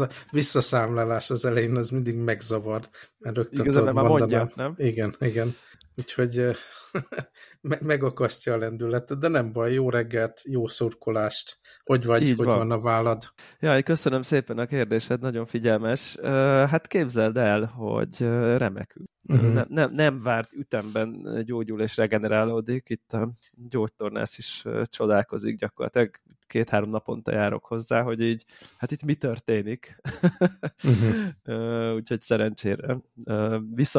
ez a visszaszámlálás az elején az mindig megzavar, mert rögtön Igazán, már mondja, nem? Igen, igen. Úgyhogy megakasztja a lendületet, de nem baj, jó reggelt, jó szurkolást. Hogy vagy, Így hogy van. van a vállad? Jaj, köszönöm szépen a kérdésed, nagyon figyelmes. Hát képzeld el, hogy remekül. Uh-huh. Nem, nem, nem várt ütemben gyógyul és regenerálódik, itt a gyógytornász is csodálkozik gyakorlatilag, két-három naponta járok hozzá, hogy így, hát itt mi történik. uh-huh. Úgyhogy szerencsére.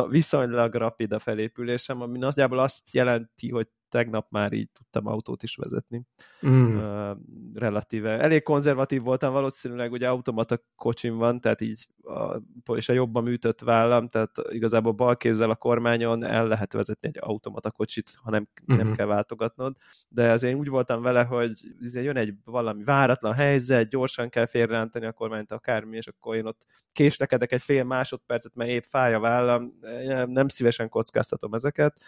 viszonylag rapid a felépülésem, ami nagyjából azt jelenti, hogy tegnap már így tudtam autót is vezetni. Mm. Uh, relatíve. Elég konzervatív voltam, valószínűleg ugye automata kocsim van, tehát így a, és a jobban műtött vállam, tehát igazából bal kézzel a kormányon el lehet vezetni egy automata kocsit, ha nem, mm-hmm. nem kell váltogatnod. De azért úgy voltam vele, hogy jön egy valami váratlan helyzet, gyorsan kell félrerántani a kormányt akármi, és akkor én ott késlekedek egy fél másodpercet, mert épp fáj a vállam, nem szívesen kockáztatom ezeket,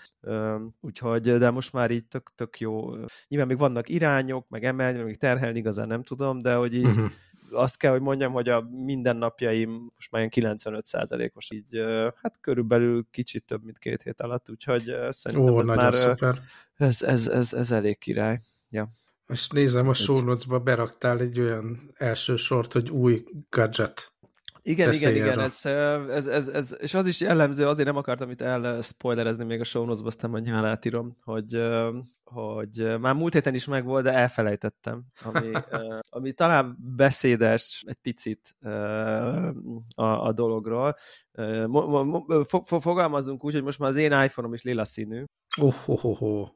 úgyhogy, de most már így tök, tök jó. Nyilván még vannak irányok, meg emelni, meg terhelni, igazán nem tudom, de hogy így uh-huh. azt kell, hogy mondjam, hogy a mindennapjaim most már ilyen 95%-os így, hát körülbelül kicsit több, mint két hét alatt, úgyhogy szerintem Ó, ez már szuper. Ez, ez, ez, ez elég király. Ja. Most nézem, a show beraktál egy olyan első sort, hogy új gadget. Igen, igen, igen, ez, ez, ez, ez, és az is jellemző, azért nem akartam itt elspoilerezni még a show notes aztán majd nyilván átírom, hogy, hogy már múlt héten is megvolt, de elfelejtettem, ami, ami talán beszédes egy picit a, a dologról. Fogalmazunk úgy, hogy most már az én iPhone-om is lila színű. Oh, oh, oh, oh.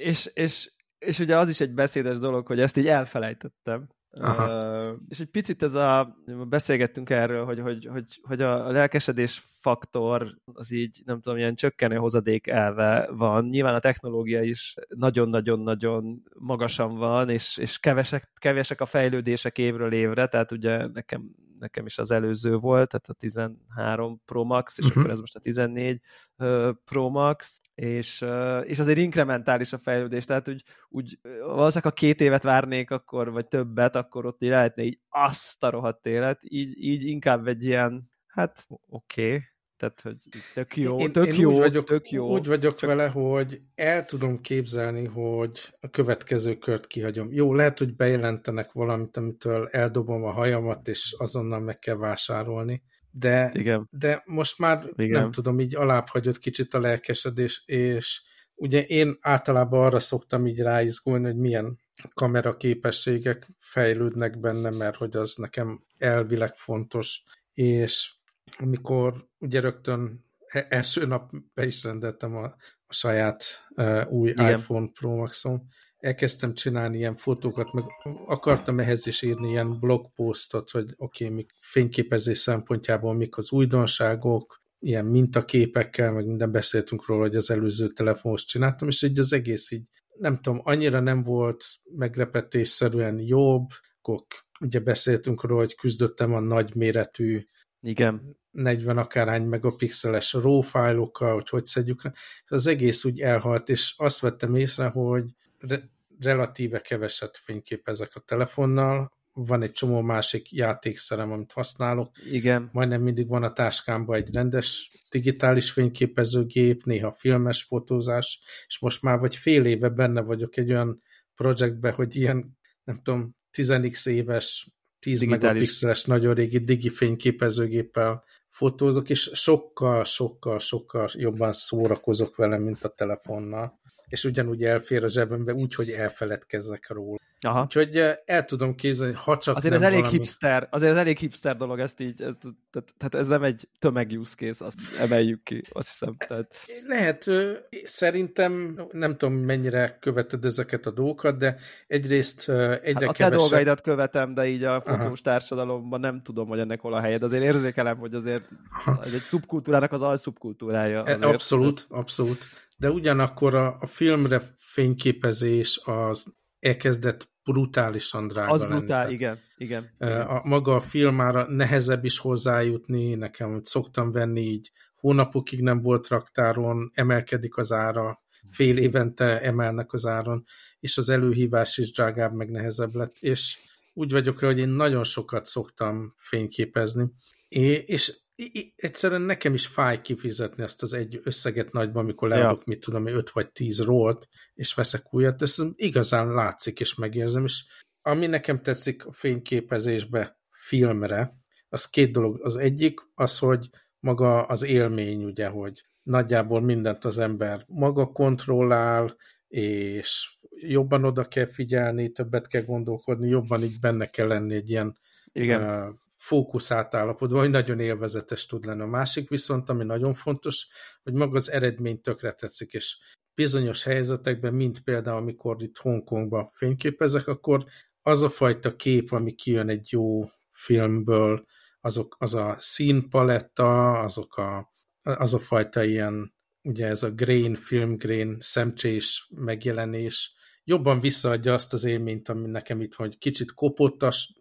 És, és, és ugye az is egy beszédes dolog, hogy ezt így elfelejtettem. Uh, és egy picit ez a, beszélgettünk erről, hogy, hogy, hogy, hogy a lelkesedés faktor az így, nem tudom, ilyen csökkenő hozadék elve van. Nyilván a technológia is nagyon-nagyon-nagyon magasan van, és, és kevesek, kevesek a fejlődések évről évre, tehát ugye nekem nekem is az előző volt, tehát a 13 Pro Max, és uh-huh. akkor ez most a 14 uh, Pro Max, és, uh, és azért inkrementális a fejlődés, tehát úgy, úgy valószínűleg ha két évet várnék akkor, vagy többet, akkor ott így lehetne így azt a rohadt élet, így, így inkább egy ilyen, hát oké, okay, tehát, hogy tök jó, én, tök én jó, úgy vagyok, tök jó. Úgy vagyok csak... vele, hogy el tudom képzelni, hogy a következő kört kihagyom. Jó, lehet, hogy bejelentenek valamit, amitől eldobom a hajamat, és azonnal meg kell vásárolni. De, Igen. de most már Igen. nem tudom, így alább hagyott kicsit a lelkesedés, és ugye én általában arra szoktam így ráizgulni, hogy milyen kamera képességek fejlődnek benne, mert hogy az nekem elvileg fontos, és amikor ugye rögtön e-, első nap be is rendeltem a, a saját uh, új Igen. iPhone Pro Max-on, elkezdtem csinálni ilyen fotókat, meg akartam ehhez is írni ilyen blogpostot, hogy oké, okay, mik fényképezés szempontjából mik az újdonságok, ilyen mintaképekkel, meg minden beszéltünk róla, hogy az előző telefonos csináltam, és így az egész így, nem tudom, annyira nem volt meglepetésszerűen jobb, akkor ugye beszéltünk róla, hogy küzdöttem a nagyméretű igen. 40 akárhány megapixeles RAW fájlokkal, hogy hogy szedjük le, és az egész úgy elhalt, és azt vettem észre, hogy re relatíve keveset fényképezek a telefonnal, van egy csomó másik játékszerem, amit használok. Igen. Majdnem mindig van a táskámban egy rendes digitális fényképezőgép, néha filmes fotózás, és most már vagy fél éve benne vagyok egy olyan projektbe, hogy ilyen, nem tudom, 10 éves 10 Digitális. megapixeles nagyon régi digi fényképezőgéppel fotózok, és sokkal, sokkal, sokkal jobban szórakozok vele, mint a telefonnal. És ugyanúgy elfér a zsebembe, úgy, hogy elfeledkezzek róla. Aha. Úgyhogy el tudom képzelni, ha csak azért ez elég valami... hipster, azért ez elég hipster dolog, ezt így, ez, tehát, tehát ez nem egy tömeg use case, azt emeljük ki, azt hiszem. Tehát... Lehet, szerintem nem tudom, mennyire követed ezeket a dolgokat, de egyrészt egyre hát a te dolgaidat követem, de így a fotós Aha. társadalomban nem tudom, hogy ennek hol a helyed. Azért érzékelem, hogy azért ez egy szubkultúrának az alszubkultúrája. E, azért. Abszolút, abszolút. De ugyanakkor a, a filmre fényképezés az elkezdett brutálisan drága Az brutál, lenni. igen, igen. A, maga a filmára nehezebb is hozzájutni, nekem szoktam venni így hónapokig nem volt raktáron, emelkedik az ára, fél évente emelnek az áron, és az előhívás is drágább, meg nehezebb lett, és úgy vagyok rá, hogy én nagyon sokat szoktam fényképezni, és egyszerűen nekem is fáj kifizetni ezt az egy összeget nagyban, amikor leadok, ja. mit tudom, 5 vagy 10 rólt, és veszek újat, ez igazán látszik, és megérzem, és ami nekem tetszik a fényképezésbe, filmre, az két dolog. Az egyik az, hogy maga az élmény, ugye, hogy nagyjából mindent az ember maga kontrollál, és jobban oda kell figyelni, többet kell gondolkodni, jobban így benne kell lenni egy ilyen Igen. Uh, fókuszált állapotban, hogy nagyon élvezetes tud lenni. A másik viszont, ami nagyon fontos, hogy maga az eredmény tökre tetszik, és bizonyos helyzetekben, mint például, amikor itt Hongkongban fényképezek, akkor az a fajta kép, ami kijön egy jó filmből, azok, az a színpaletta, azok a, az a fajta ilyen, ugye ez a grain, film grain, szemcsés megjelenés, jobban visszaadja azt az élményt, ami nekem itt van, hogy kicsit kopottas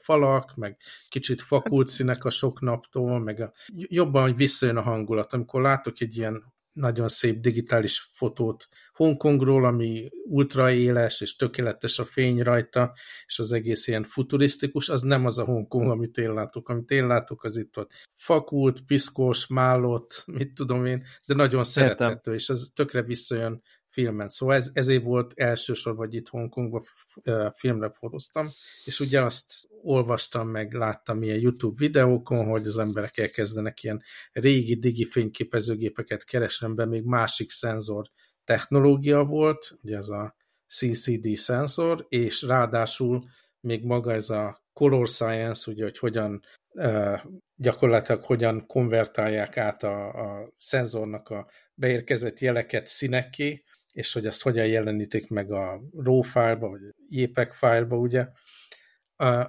falak, meg kicsit fakult színek a sok naptól, meg a, jobban, hogy visszajön a hangulat. Amikor látok egy ilyen nagyon szép digitális fotót Hongkongról, ami ultra éles és tökéletes a fény rajta, és az egész ilyen futurisztikus, az nem az a Hongkong, amit én látok. Amit én látok, az itt ott fakult, piszkos, málott, mit tudom én, de nagyon szerethető, Értem. és ez tökre visszajön filmen. Szóval ez, ezért volt elsősorban, hogy itt Hongkongban filmre foroztam, és ugye azt olvastam meg, láttam ilyen YouTube videókon, hogy az emberek elkezdenek ilyen régi digi fényképezőgépeket keresni, be még másik szenzor technológia volt, ugye ez a CCD szenzor, és ráadásul még maga ez a color science, ugye, hogy hogyan gyakorlatilag hogyan konvertálják át a, a szenzornak a beérkezett jeleket színekké, és hogy azt hogyan jelenítik meg a RAW file-ba, vagy JPEG file-ba, ugye,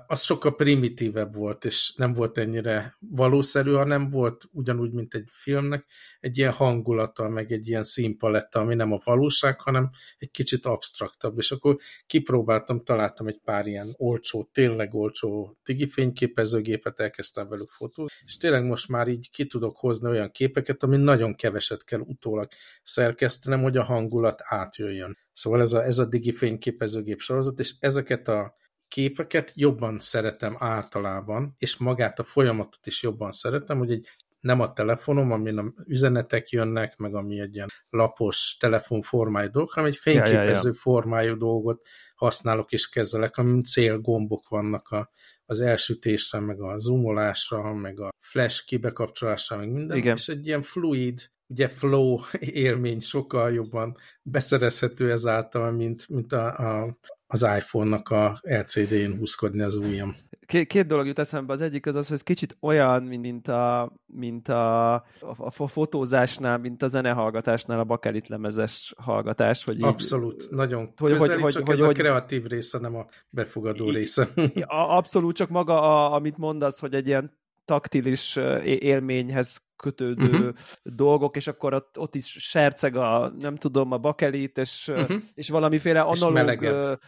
az sokkal primitívebb volt, és nem volt ennyire valószerű, hanem volt ugyanúgy, mint egy filmnek, egy ilyen hangulata, meg egy ilyen színpaletta, ami nem a valóság, hanem egy kicsit absztraktabb, és akkor kipróbáltam, találtam egy pár ilyen olcsó, tényleg olcsó digi fényképezőgépet, elkezdtem velük fotózni, és tényleg most már így ki tudok hozni olyan képeket, ami nagyon keveset kell utólag szerkesztenem, hogy a hangulat átjöjjön. Szóval ez a, ez a digi fényképezőgép sorozat, és ezeket a képeket jobban szeretem általában, és magát a folyamatot is jobban szeretem, hogy egy nem a telefonom, amin a üzenetek jönnek, meg ami egy ilyen lapos telefonformájú dolog, hanem egy fényképező ja, ja, ja. formájú dolgot használok és kezelek, amin célgombok vannak a, az elsütésre, meg a zoomolásra, meg a flash kibekapcsolásra, meg minden, Igen. és egy ilyen fluid, ugye flow élmény sokkal jobban beszerezhető ezáltal, mint, mint a, a, az iPhone-nak a LCD-n húzkodni az ujjam. Két, két dolog jut eszembe. Az egyik az az, hogy ez kicsit olyan, mint a, mint a, a, a fotózásnál, mint a zenehallgatásnál a bakelit lemezes hallgatás. Hogy így, abszolút, nagyon hogy, közeli, hogy, csak hogy, ez hogy, a kreatív része, nem a befogadó része. Abszolút, csak maga, a, amit mondasz, hogy egy ilyen taktilis élményhez kötődő uh-huh. dolgok, és akkor ott, ott is serceg a, nem tudom, a bakelit, és, uh-huh. és valamiféle analóg és melegebb,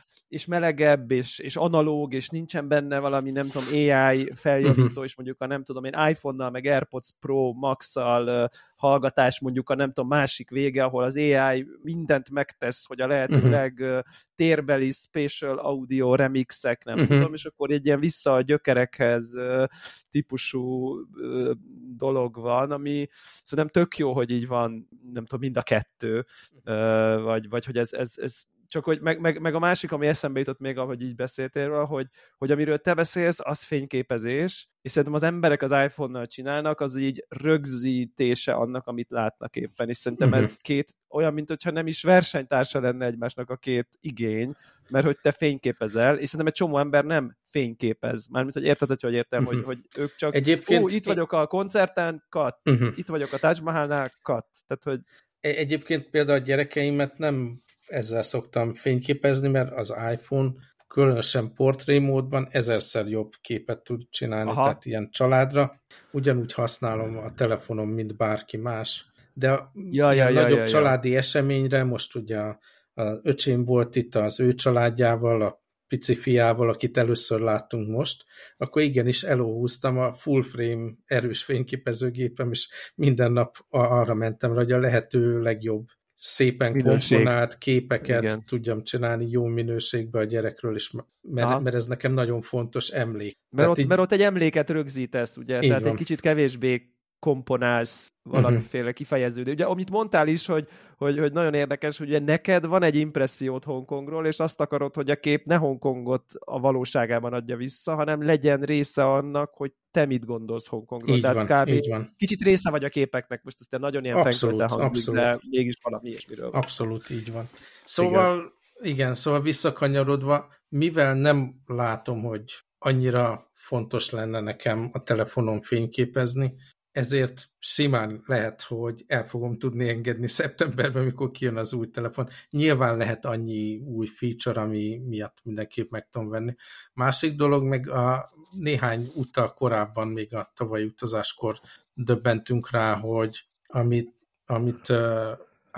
és, és analóg, és nincsen benne valami, nem tudom, AI feljavító, uh-huh. és mondjuk a nem tudom én iPhone-nal, meg AirPods Pro Max-szal uh, hallgatás mondjuk a nem tudom másik vége, ahol az AI mindent megtesz, hogy a lehetőleg uh-huh. térbeli spatial audio remixek, nem uh-huh. tudom, és akkor egy ilyen vissza a gyökerekhez uh, típusú uh, dolog van, ami szerintem tök jó, hogy így van, nem tudom, mind a kettő, uh, vagy, vagy hogy ez, ez, ez csak hogy meg, meg, meg a másik, ami eszembe jutott még, ahogy így beszéltél róla, hogy, hogy amiről te beszélsz, az fényképezés, és szerintem az emberek az iPhone-nal csinálnak, az így rögzítése annak, amit látnak éppen, és szerintem uh-huh. ez két olyan, mint hogyha nem is versenytársa lenne egymásnak a két igény, mert hogy te fényképezel, és szerintem egy csomó ember nem fényképez. Mármint, hogy érted, hogy értem, uh-huh. hogy, hogy ők csak, Egyébként... ó, itt vagyok a koncerten, kat, uh-huh. itt vagyok a Taj Mahalnál, kat. Tehát, hogy e-, Egyébként például a gyerekeimet nem ezzel szoktam fényképezni, mert az iPhone különösen portré módban ezerszer jobb képet tud csinálni, Aha. tehát ilyen családra. Ugyanúgy használom a telefonom, mint bárki más. De a ja, ja, ja, nagyobb ja, családi ja. eseményre, most ugye a, a öcsém volt itt az ő családjával, a pici fiával, akit először láttunk most, akkor igenis elóhúztam a full frame erős fényképezőgépem, és minden nap arra mentem, hogy a lehető legjobb szépen Minőség. komponált képeket Igen. tudjam csinálni jó minőségben a gyerekről is, mert, mert ez nekem nagyon fontos emlék. Mert, ott, így... mert ott egy emléket rögzítesz, ugye? Így Tehát van. egy kicsit kevésbé komponálsz valamiféle uh-huh. kifejeződő. Ugye, amit mondtál is, hogy, hogy, hogy nagyon érdekes, hogy ugye neked van egy impressziót Hongkongról, és azt akarod, hogy a kép ne Hongkongot a valóságában adja vissza, hanem legyen része annak, hogy te mit gondolsz Hongkongról. Így Tehát van, kb. így van. Kicsit része vagy a képeknek, most aztán nagyon ilyen abszolút, hangzik, abszolút. de mégis valami ilyesmiről van. Abszolút, így van. Szóval, igen, igen szóval visszakanyarodva, mivel nem látom, hogy annyira fontos lenne nekem a telefonon fényképezni, ezért simán lehet, hogy el fogom tudni engedni szeptemberben, amikor kijön az új telefon. Nyilván lehet annyi új feature, ami miatt mindenképp meg tudom venni. Másik dolog, meg a néhány utal korábban, még a tavalyi utazáskor döbbentünk rá, hogy amit, amit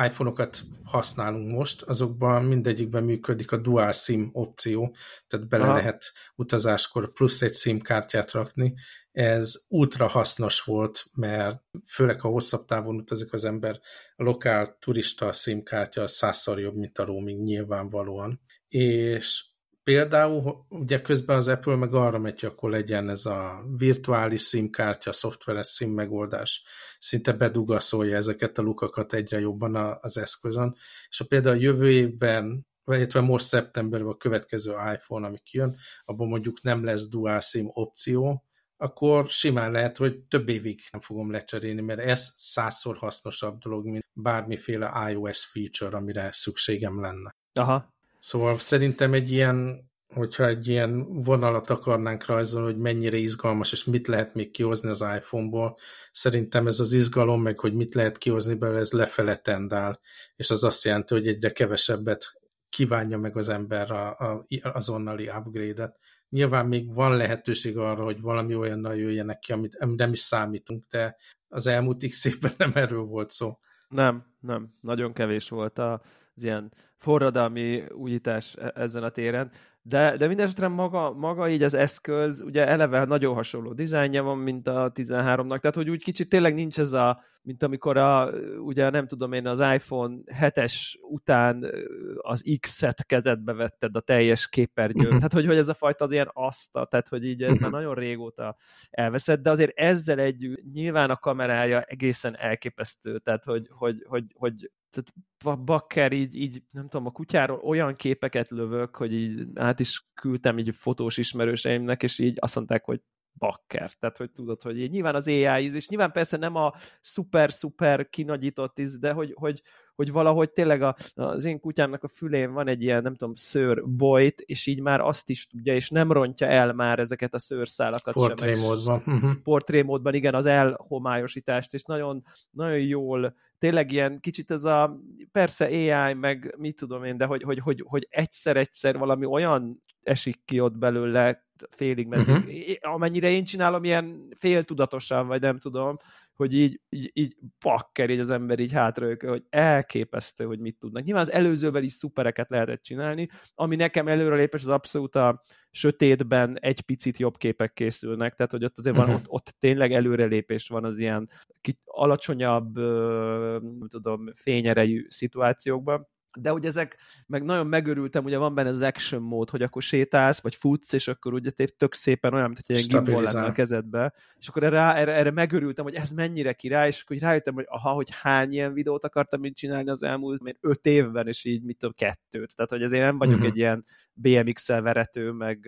iPhone-okat használunk most, azokban mindegyikben működik a dual SIM opció, tehát bele Aha. lehet utazáskor plusz egy SIM kártyát rakni. Ez ultra hasznos volt, mert főleg ha hosszabb távon utazik az ember, a lokál turista SIM kártya százszor jobb, mint a roaming nyilvánvalóan. És Például ugye közben az Apple meg arra megy, hogy akkor legyen ez a virtuális SIM-kártya, szoftveres SIM megoldás, szinte bedugaszolja ezeket a lukakat egyre jobban az eszközön, és ha például a jövő évben, illetve most szeptemberben a következő iPhone, ami kijön, abban mondjuk nem lesz dual SIM opció, akkor simán lehet, hogy több évig nem fogom lecserélni, mert ez százszor hasznosabb dolog, mint bármiféle iOS feature, amire szükségem lenne. Aha, Szóval szerintem egy ilyen, hogyha egy ilyen vonalat akarnánk rajzolni, hogy mennyire izgalmas, és mit lehet még kihozni az iPhone-ból, szerintem ez az izgalom, meg hogy mit lehet kihozni belőle, ez lefele tendál, és az azt jelenti, hogy egyre kevesebbet kívánja meg az ember a, a, azonnali upgrade-et. Nyilván még van lehetőség arra, hogy valami olyannal jöjjenek ki, amit, amit nem is számítunk, de az elmúlt x évben nem erről volt szó. Nem, nem. Nagyon kevés volt az ilyen forradalmi újítás e-, ezen a téren. De, de mindesetre maga, maga így az eszköz, ugye eleve nagyon hasonló dizájnja van, mint a 13-nak, tehát hogy úgy kicsit tényleg nincs ez a, mint amikor a, ugye nem tudom én, az iPhone 7-es után az X-et kezedbe vetted a teljes képernyőn, uh-huh. tehát hogy, hogy ez a fajta az ilyen aszta, tehát hogy így ez uh-huh. már nagyon régóta elveszett, de azért ezzel együtt nyilván a kamerája egészen elképesztő, tehát hogy, hogy, hogy, hogy tehát bakker így, így, nem tudom, a kutyáról olyan képeket lövök, hogy így át is küldtem így fotós ismerőseimnek, és így azt mondták, hogy bakker. Tehát, hogy tudod, hogy így, nyilván az AI íz, és nyilván persze nem a szuper-szuper kinagyított íz, de hogy, hogy, hogy valahogy tényleg a, az én kutyámnak a fülén van egy ilyen, nem tudom, szőr bojt, és így már azt is tudja, és nem rontja el már ezeket a szőrszálakat Portrémódban. Uh-huh. Mhm. Portrémódban, igen, az elhomályosítást, és nagyon, nagyon jól, tényleg ilyen kicsit ez a, persze AI, meg mit tudom én, de hogy, hogy, hogy, hogy egyszer-egyszer valami olyan esik ki ott belőle félig meddig. Uh-huh. Amennyire én csinálom, ilyen féltudatosan, vagy nem tudom, hogy így, így, így pakker, így az ember így hátraök, hogy elképesztő, hogy mit tudnak. Nyilván az előzővel is szupereket lehetett csinálni, ami nekem előrelépés az abszolút a sötétben egy picit jobb képek készülnek, tehát hogy ott azért van, uh-huh. ott, ott tényleg előrelépés van az ilyen alacsonyabb, nem tudom, fényerejű szituációkban de ugye ezek, meg nagyon megörültem, ugye van benne az action mód, hogy akkor sétálsz, vagy futsz, és akkor ugye tök szépen olyan, mint hogy egy gimbal lenne a kezedbe, és akkor erre, erre, erre megörültem, hogy ez mennyire király, és akkor rájöttem, hogy aha, hogy hány ilyen videót akartam így csinálni az elmúlt mert öt évben, és így mit tudom, kettőt. Tehát, hogy azért nem vagyok uh-huh. egy ilyen BMX-el verető, meg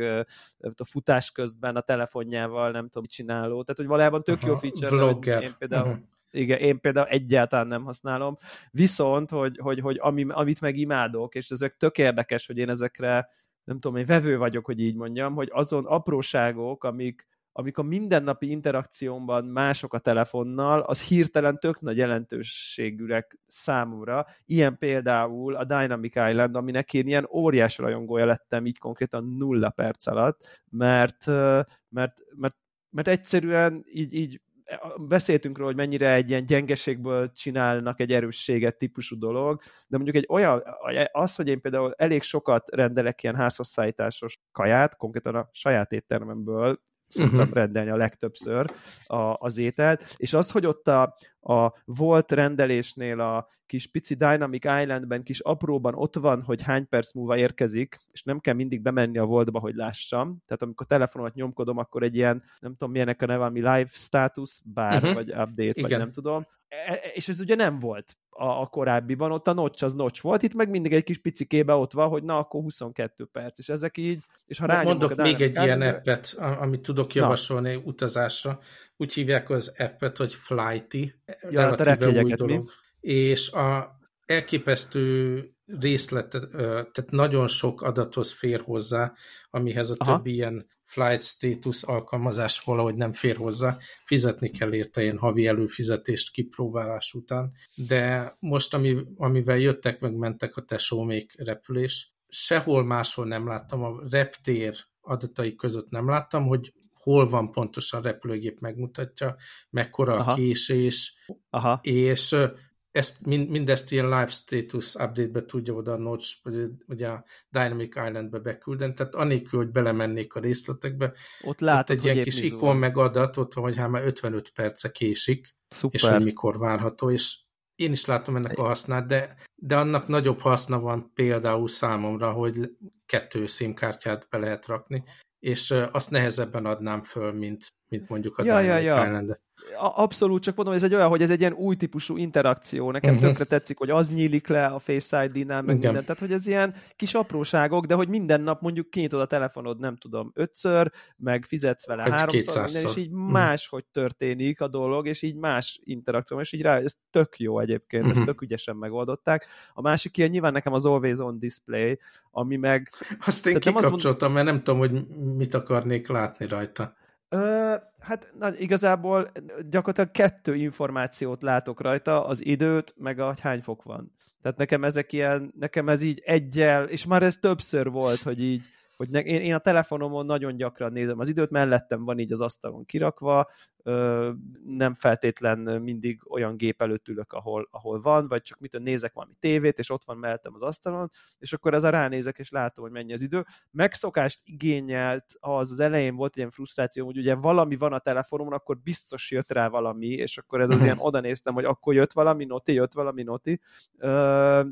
a futás közben a telefonjával nem tudom, csináló. Tehát, hogy valójában tök Aha, jó feature. Én például, uh-huh igen, én például egyáltalán nem használom, viszont, hogy, hogy, hogy ami, amit meg imádok, és ezek tök érdekes, hogy én ezekre, nem tudom, én vevő vagyok, hogy így mondjam, hogy azon apróságok, amik, amik a mindennapi interakciómban mások a telefonnal, az hirtelen tök nagy jelentőségűek számomra. Ilyen például a Dynamic Island, aminek én ilyen óriás rajongója lettem így konkrétan nulla perc alatt, mert, mert, mert, mert egyszerűen így, így beszéltünk róla, hogy mennyire egy ilyen gyengeségből csinálnak egy erősséget típusú dolog, de mondjuk egy olyan, az, hogy én például elég sokat rendelek ilyen házhozszállításos kaját, konkrétan a saját éttermemből, szoktam uh-huh. rendelni a legtöbbször a, az ételt, és az, hogy ott a, a volt rendelésnél a kis pici Dynamic Islandben kis apróban ott van, hogy hány perc múlva érkezik, és nem kell mindig bemenni a voltba, hogy lássam. Tehát amikor telefonomat nyomkodom, akkor egy ilyen, nem tudom milyenek a neve, ami live status, bár, uh-huh. vagy update, Igen. vagy nem tudom. E, e, és ez ugye nem volt a, a korábbiban, ott a notch az notch volt, itt meg mindig egy kis picikébe ott van, hogy na, akkor 22 perc, és ezek így, és ha rányomok Mondok még egy ilyen appet, amit tudok javasolni na. utazásra, úgy hívják az appet, hogy Flighty, ja, hát relatíve új dolog. Mi? És a elképesztő részlet, tehát nagyon sok adathoz fér hozzá, amihez a Aha. többi ilyen flight status alkalmazás valahogy nem fér hozzá, fizetni kell érte ilyen havi előfizetést kipróbálás után, de most, ami, amivel jöttek, meg mentek a tesómék repülés, sehol máshol nem láttam, a reptér adatai között nem láttam, hogy hol van pontosan repülőgép megmutatja, mekkora Aha. a késés, Aha. és ezt, mind, mindezt ilyen live status update-be tudja oda a Notch, vagy a Dynamic Island-be beküldeni, tehát anélkül, hogy belemennék a részletekbe, ott, látod, ott egy ilyen kis ikon meg adat, ott van, hogy hát már 55 perce késik, Szuper. és hogy mikor várható, és én is látom ennek a hasznát, de, de annak nagyobb haszna van például számomra, hogy kettő színkártyát be lehet rakni, és azt nehezebben adnám föl, mint, mint mondjuk a ja, Dynamic ja, ja. Island-et abszolút, csak mondom, ez egy olyan, hogy ez egy ilyen új típusú interakció. Nekem uh-huh. tökre tetszik, hogy az nyílik le a Face ID-nál, meg minden. Tehát, hogy ez ilyen kis apróságok, de hogy minden nap mondjuk kinyitod a telefonod, nem tudom, ötször, meg fizetsz vele hogy háromszor, minden, és így uh-huh. máshogy történik a dolog, és így más interakció, és így rá, ez tök jó egyébként, uh-huh. ezt tök ügyesen megoldották. A másik ilyen nyilván nekem az Always On Display, ami meg... Azt én kikapcsoltam, mond... mert nem tudom, hogy mit akarnék látni rajta. Ö, hát na, igazából gyakorlatilag kettő információt látok rajta, az időt, meg a hány fok van. Tehát nekem ezek ilyen, nekem ez így egyel, és már ez többször volt, hogy így hogy ne, én, én a telefonomon nagyon gyakran nézem az időt, mellettem van így az asztalon kirakva, nem feltétlen mindig olyan gép előtt ülök, ahol, ahol van, vagy csak mit nézek valami tévét, és ott van mellettem az asztalon, és akkor ez a ránézek, és látom, hogy mennyi az idő. Megszokást igényelt, az az elején volt ilyen frusztráció, hogy ugye valami van a telefonomon, akkor biztos jött rá valami, és akkor ez az ilyen oda néztem, hogy akkor jött valami noti, jött valami noti,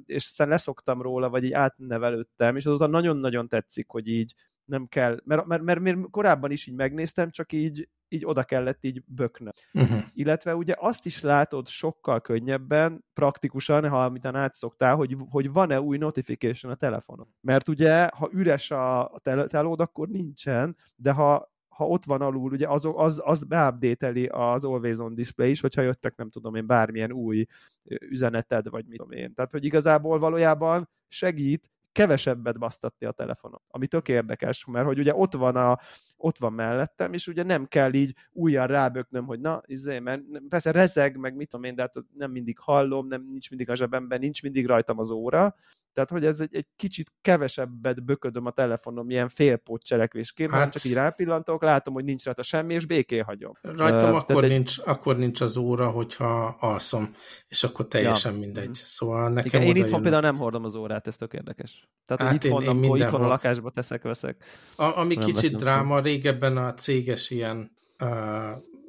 és aztán leszoktam róla, vagy így átnevelődtem, és azóta nagyon-nagyon tetszik, hogy így nem kell, mert, mert, mert, mert korábban is így megnéztem, csak így, így oda kellett így böknöm. Uh-huh. Illetve ugye azt is látod sokkal könnyebben, praktikusan, ha amit átszoktál, hogy, hogy van-e új notification a telefonon. Mert ugye, ha üres a telód, akkor nincsen, de ha ha ott van alul, ugye az, az, az beupdateli az Always On Display is, hogyha jöttek, nem tudom én, bármilyen új üzeneted, vagy mit tudom én. Tehát, hogy igazából valójában segít, kevesebbet basztatni a telefonon. Ami tök érdekes, mert hogy ugye ott van, a, ott van mellettem, és ugye nem kell így újra ráböknöm, hogy na, izé, mert persze rezeg, meg mit tudom én, de hát nem mindig hallom, nem nincs mindig a zsebemben, nincs mindig rajtam az óra, tehát, hogy ez egy, egy kicsit kevesebbet böködöm a telefonom ilyen félpót cselekvésként, hát, csak így rápillantok, látom, hogy nincs rajta semmi, és béké hagyom. Rajtam uh, akkor, egy... nincs, akkor nincs az óra, hogyha alszom, és akkor teljesen ja. mindegy. Szóval nekem Igen, Én itthon jön... például nem hordom az órát, ez tök érdekes. Tehát, hát hogy itthon, én, én mindenhol... itthon a lakásba teszek, veszek. A, ami kicsit dráma, régebben a céges ilyen uh,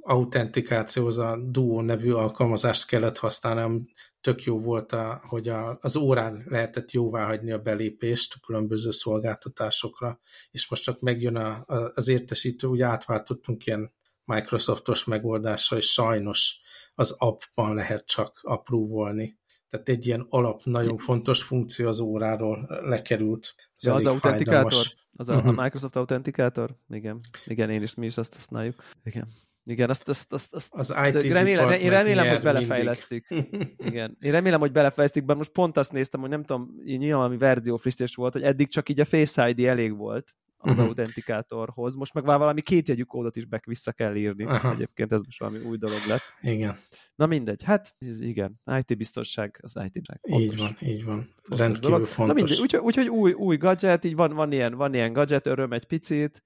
autentikációhoz a Duo nevű alkalmazást kellett használni, tök jó volt, a, hogy a, az órán lehetett jóvá hagyni a belépést a különböző szolgáltatásokra, és most csak megjön a, a, az értesítő, úgy átváltottunk ilyen Microsoftos megoldásra, és sajnos az appban lehet csak apróvolni. Tehát egy ilyen alap, nagyon fontos funkció az óráról lekerült. Ez ja, az autentikátor? Az a, uh-huh. a mhm. Microsoft autentikátor? Igen. Igen, én is, mi is azt használjuk. Igen. Igen, azt, azt, azt, azt az IT remélem, én remélem, hogy belefejlesztik. Igen. Én remélem, hogy belefejlesztik, mert most pont azt néztem, hogy nem tudom, nyilván valami verzió frissítés volt, hogy eddig csak így a Face ID elég volt az uh-huh. autentikátorhoz. Most meg már valami kétjegyű kódot is be vissza kell írni. Aha. Egyébként ez most valami új dolog lett. Igen. Na mindegy, hát igen, IT biztonság, az IT biztonság. Így van, így van. Rendkívül dolog. fontos. Na mindegy, úgyhogy úgy, úgy, új, új gadget, így van, van, ilyen, van ilyen gadget öröm egy picit,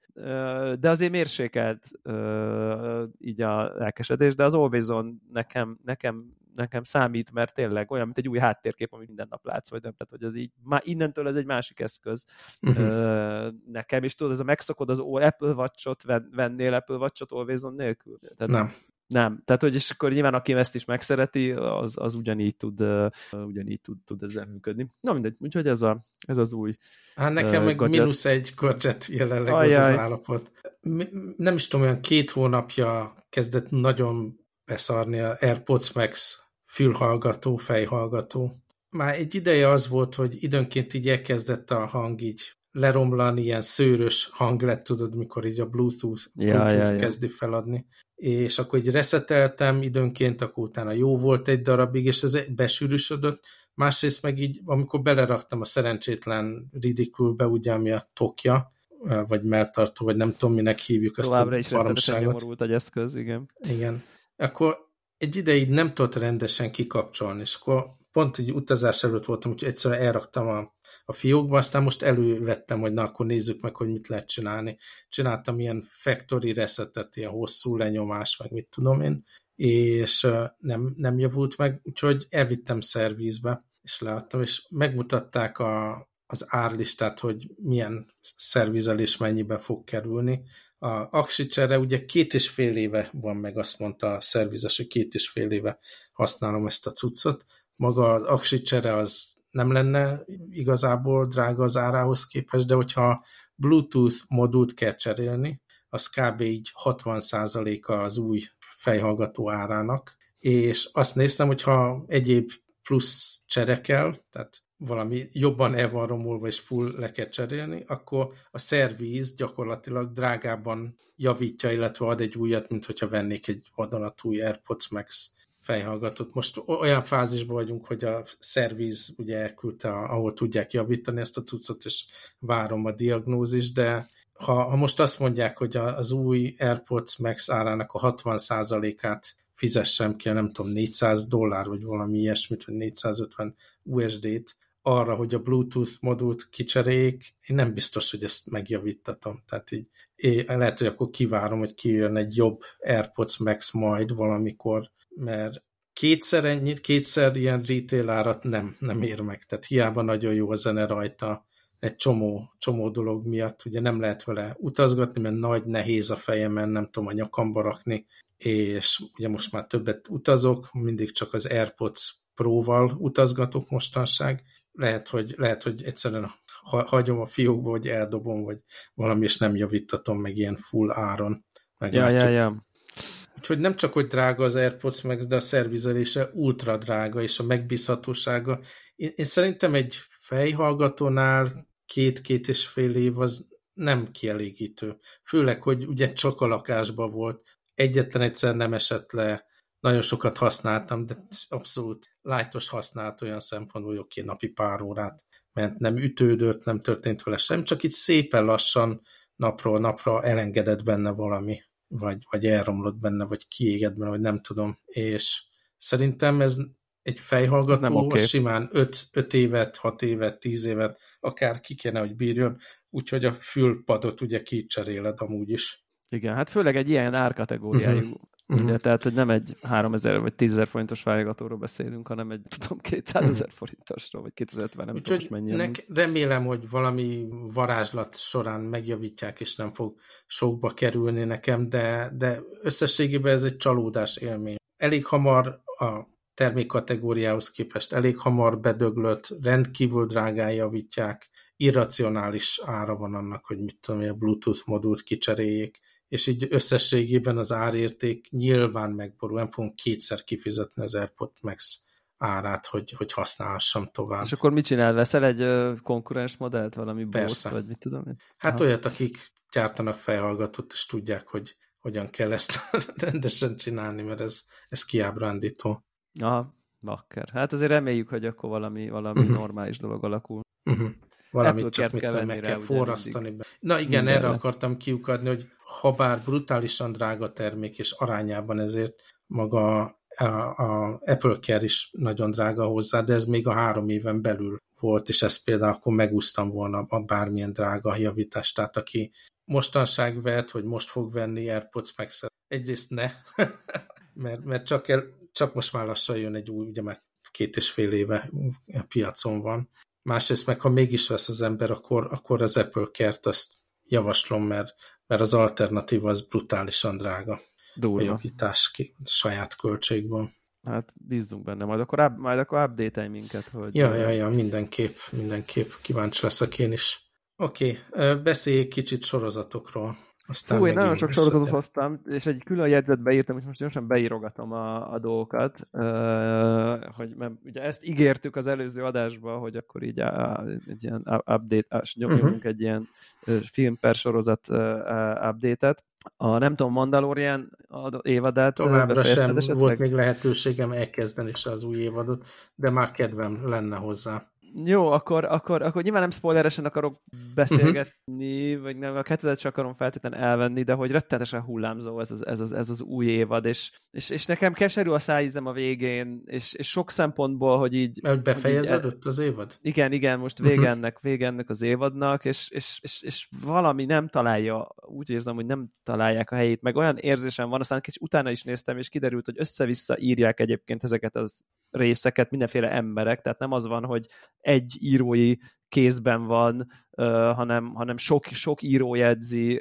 de azért mérsékelt így a lelkesedés, de az Always On nekem, nekem nekem számít, mert tényleg olyan, mint egy új háttérkép, amit minden nap látsz, vagy nem, tehát hogy az így, már innentől ez egy másik eszköz uh-huh. nekem, és tudod, ez a megszokod az Apple Watch-ot, vennél Apple Watch-ot Always On nélkül? Tehát nem. Nem. Tehát, hogy és akkor nyilván aki ezt is megszereti, az, az ugyanígy tud, uh, ugyanígy tud, tud ezzel működni. Na mindegy, úgyhogy ez, a, ez az új Hát nekem uh, meg gadget. mínusz egy gadget jelenleg Ajaj. az az állapot. Nem is tudom, olyan két hónapja kezdett nagyon beszarni a AirPods Max fülhallgató, fejhallgató. Már egy ideje az volt, hogy időnként így elkezdett a hang így leromlani, ilyen szőrös hang lett, tudod, mikor így a Bluetooth, ja, Bluetooth ja, ja. kezdi feladni. És akkor így reszeteltem időnként, akkor utána jó volt egy darabig, és ez besűrűsödött. Másrészt meg így, amikor beleraktam a szerencsétlen Ridicule-be, ugye, ami a tokja, vagy melltartó, vagy nem tudom, minek hívjuk ezt Továbbra a is baromságot. egy eszköz, igen. Igen. Akkor egy ideig nem tudott rendesen kikapcsolni, és akkor pont egy utazás előtt voltam, úgyhogy egyszerűen elraktam a a fiókba, aztán most elővettem, hogy na, akkor nézzük meg, hogy mit lehet csinálni. Csináltam ilyen factory resetet, ilyen hosszú lenyomás, meg mit tudom én, és nem, nem javult meg, úgyhogy elvittem szervízbe, és leadtam, és megmutatták a, az árlistát, hogy milyen szervizelés mennyibe fog kerülni. A Aksicsere ugye két és fél éve van meg, azt mondta a szervizes, hogy két és fél éve használom ezt a cuccot. Maga az Aksicsere az nem lenne igazából drága az árához képest, de hogyha Bluetooth modult kell cserélni, az kb. így 60%-a az új fejhallgató árának, és azt néztem, hogyha egyéb plusz cserekel, tehát valami jobban el van romulva és full le kell cserélni, akkor a szervíz gyakorlatilag drágában javítja, illetve ad egy újat, mint hogyha vennék egy vadonatúj AirPods Max fejhallgatót. Most olyan fázisban vagyunk, hogy a szerviz ugye elküldte, ahol tudják javítani ezt a cuccot, és várom a diagnózis, de ha, ha most azt mondják, hogy az új AirPods Max árának a 60%-át fizessem ki, nem tudom, 400 dollár, vagy valami ilyesmit, vagy 450 USD-t, arra, hogy a Bluetooth modult kicseréljék, én nem biztos, hogy ezt megjavítatom. Tehát így én lehet, hogy akkor kivárom, hogy kijön egy jobb AirPods Max majd valamikor mert kétszer, ennyi, kétszer ilyen retail árat nem, nem ér meg, tehát hiába nagyon jó a zene rajta, egy csomó, csomó dolog miatt, ugye nem lehet vele utazgatni, mert nagy, nehéz a fejemen, nem tudom a nyakamba rakni, és ugye most már többet utazok, mindig csak az AirPods Pro-val utazgatok mostanság, lehet, hogy, lehet, hogy egyszerűen hagyom a fiókba, vagy eldobom, vagy valami, és nem javítatom meg ilyen full áron. Ja, ja, ja. Úgyhogy nem csak, hogy drága az AirPods meg, de a szervizelése ultra drága, és a megbízhatósága. Én, én szerintem egy fejhallgatónál két-két és fél év az nem kielégítő. Főleg, hogy ugye csak a lakásban volt, egyetlen egyszer nem esett le, nagyon sokat használtam, de abszolút lájtos használat olyan szempontból, hogy oké, napi pár órát ment, nem ütődött, nem történt vele sem, csak itt szépen lassan napról napra elengedett benne valami vagy, vagy elromlott benne, vagy kiégett benne, vagy nem tudom, és szerintem ez egy fejhallgató, nem okay. simán 5 évet, 6 évet, 10 évet, akár ki kéne, hogy bírjon, úgyhogy a fülpadot ugye kicseréled amúgy is. Igen, hát főleg egy ilyen árkategóriájú uh-huh. Uh-huh. Ugye, tehát, hogy nem egy 3000 vagy 10 ezer forintos válogatóról beszélünk, hanem egy, tudom, 200 ezer uh-huh. forintosról, vagy 250, nem tudom, mennyi. Nek, remélem, hogy valami varázslat során megjavítják, és nem fog sokba kerülni nekem, de, de összességében ez egy csalódás élmény. Elég hamar a termékkategóriához képest elég hamar bedöglött, rendkívül drágán javítják, irracionális ára van annak, hogy mit tudom, a Bluetooth modult kicseréljék, és így összességében az árérték nyilván megborul, nem fogunk kétszer kifizetni az AirPod Max árát, hogy, hogy használhassam tovább. És akkor mit csinál? Veszel egy konkurens modellt, valami Persze. vagy mit tudom én? Hát Aha. olyat, akik gyártanak fejhallgatót, és tudják, hogy hogyan kell ezt rendesen csinálni, mert ez, ez kiábrándító. Aha, bakker. Hát azért reméljük, hogy akkor valami, valami uh-huh. normális dolog alakul. Uh-huh. Valamit csak mit kell meg kell forrasztani be. Na igen, Mindenre. erre akartam kiukadni, hogy ha bár brutálisan drága termék, és arányában ezért maga a, a Apple Care is nagyon drága hozzá, de ez még a három éven belül volt, és ezt például akkor megúsztam volna a bármilyen drága javítást. Tehát aki mostanság vett, vagy most fog venni AirPods Max, egyrészt ne, mert, mert csak el, csak most már lassan jön egy új, ugye meg két és fél éve piacon van. Másrészt meg, ha mégis vesz az ember, akkor, akkor az Apple Kert azt javaslom, mert, mert az alternatíva az brutálisan drága. Durva. A jobbítás ki, saját költségből. Hát bízzunk benne, majd akkor, majd akkor update minket. Hogy ja, ja, ja, mindenképp, mindenképp. Kíváncsi leszek én is. Oké, okay, beszéljék kicsit sorozatokról. Aztán Hú, én nagyon sok sorozatot hoztam, és egy külön jegyzet beírtam, és most gyorsan beírogatom a, a dolgokat, uh, hogy mert ugye ezt ígértük az előző adásban, hogy akkor így a, egy ilyen update, nyomjunk uh-huh. egy ilyen film per sorozat uh, update-et. A nem tudom, Mandalorian évadát Továbbra sem esetleg? volt még lehetőségem elkezdeni se az új évadot, de már kedvem lenne hozzá. Jó, akkor, akkor, akkor nyilván nem spoileresen akarok beszélgetni, uh-huh. vagy nem, a kettőt sem akarom feltétlenül elvenni, de hogy rettenetesen hullámzó ez az, ez az, ez az új évad, és, és, és nekem keserű a szájízem a végén, és, és sok szempontból, hogy így... Mert befejeződött így, az évad? Igen, igen, most vége uh-huh. ennek, vége ennek az évadnak, és, és, és, és valami nem találja, úgy érzem, hogy nem találják a helyét, meg olyan érzésem van, aztán kicsit utána is néztem, és kiderült, hogy össze-vissza írják egyébként ezeket az részeket mindenféle emberek, tehát nem az van, hogy egy írói kézben van, hanem, hanem sok, sok író jegyzi